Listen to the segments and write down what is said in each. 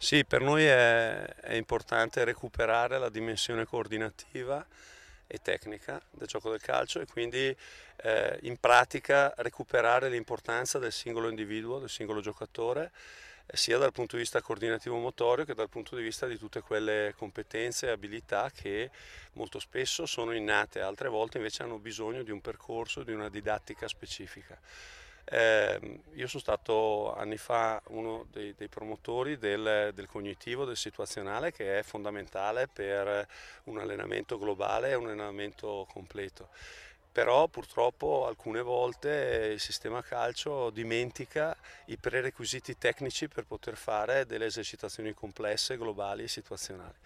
Sì, per noi è, è importante recuperare la dimensione coordinativa e tecnica del gioco del calcio e quindi eh, in pratica recuperare l'importanza del singolo individuo, del singolo giocatore, eh, sia dal punto di vista coordinativo motorio che dal punto di vista di tutte quelle competenze e abilità che molto spesso sono innate, altre volte invece hanno bisogno di un percorso, di una didattica specifica. Eh, io sono stato anni fa uno dei, dei promotori del, del, cognitivo, del situazionale che è fondamentale per un allenamento globale e un allenamento completo. Però purtroppo alcune volte il sistema calcio dimentica i prerequisiti tecnici per poter fare delle esercitazioni complesse, globali e situazionali.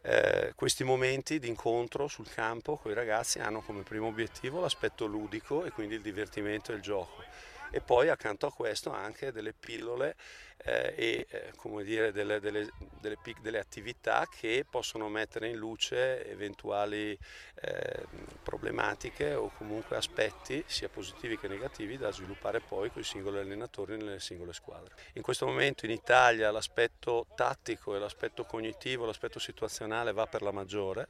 Eh, questi momenti di incontro sul campo con i ragazzi hanno come primo obiettivo l'aspetto ludico e quindi il divertimento e il gioco e poi accanto a questo anche delle pillole eh, e eh, come dire, delle, delle, delle, delle, attività che possono mettere in luce eventuali eh, problematiche o comunque aspetti sia positivi che negativi da sviluppare poi con i singoli allenatori nelle singole squadre. In questo momento in Italia l'aspetto tattico e l'aspetto cognitivo, l'aspetto situazionale va per la maggiore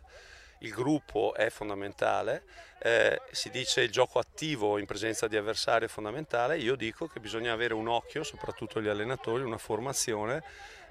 il gruppo è fondamentale, eh, si dice il gioco attivo in presenza di avversari è fondamentale, io dico che bisogna avere un occhio, soprattutto gli allenatori, una formazione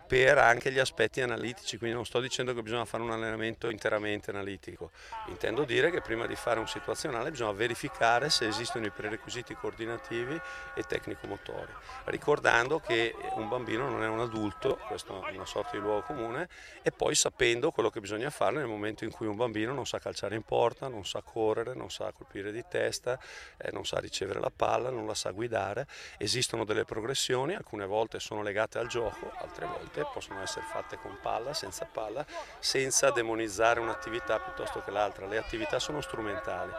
per anche gli aspetti analitici, quindi non sto dicendo che bisogna fare un allenamento interamente analitico, intendo dire che prima di fare un situazionale bisogna verificare se esistono i prerequisiti coordinativi e tecnico-motori, ricordando che un bambino non è un adulto, questo è una sorta di luogo comune, e poi sapendo quello che bisogna fare nel momento in cui un bambino non sa calciare in porta, non sa correre, non sa colpire di testa, eh, non sa ricevere la palla, non la sa guidare, esistono delle progressioni, alcune volte sono legate al gioco, altre volte fatte, possono essere fatte con palla, senza palla, senza demonizzare un'attività piuttosto che l'altra. Le attività sono strumentali,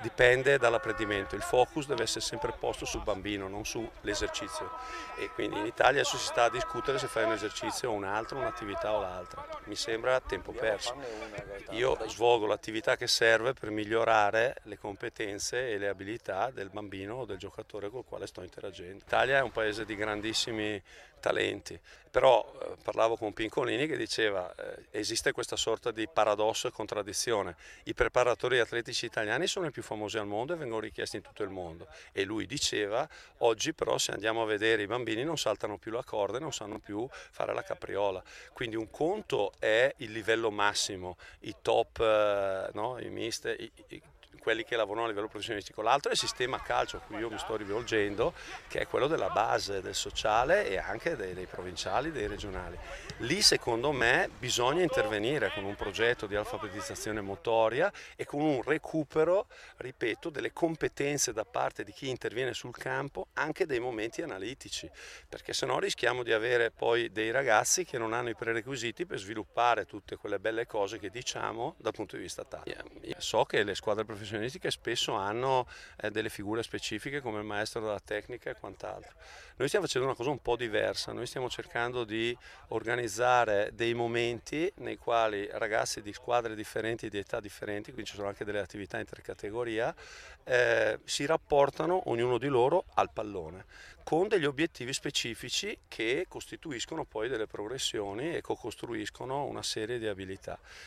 dipende dall'apprendimento, il focus deve essere sempre posto sul bambino, non sull'esercizio. E quindi in Italia adesso si sta a discutere se fai un esercizio o un altro, un'attività o l'altra. Mi sembra tempo perso. Io svolgo l'attività che serve per migliorare le competenze e le abilità del bambino o del giocatore col quale sto interagendo. L'Italia è un paese di grandissimi talenti, però eh, parlavo con Pincolini che diceva eh, esiste questa sorta di paradosso e contraddizione, i preparatori atletici italiani sono i più famosi al mondo e vengono richiesti in tutto il mondo. E lui diceva oggi però se andiamo a vedere i bambini non saltano più la corda e non sanno più fare la capriola, quindi un conto è il livello massimo, i top, eh, no, i mister, i, i, quelli che lavorano a livello professionistico, l'altro è il sistema calcio a cui io mi sto rivolgendo, che è quello della base, del sociale e anche dei, dei provinciali, dei regionali. Lì secondo me bisogna intervenire con un progetto di alfabetizzazione motoria e con un recupero, ripeto, delle competenze da parte di chi interviene sul campo, anche dei momenti analitici, perché se no rischiamo di avere poi dei ragazzi che non hanno i prerequisiti per sviluppare tutte quelle belle cose che diciamo dal punto di vista tattico. So che le squadre professionali professionistiche spesso hanno eh, delle figure specifiche come il maestro della tecnica e quant'altro. Noi stiamo facendo una cosa un po' diversa, noi stiamo cercando di organizzare dei momenti nei quali ragazzi di squadre differenti, di età differenti, quindi ci sono anche delle attività intercategoria, eh, si rapportano ognuno di loro al pallone con degli obiettivi specifici che costituiscono poi delle progressioni e co-costruiscono una serie di abilità.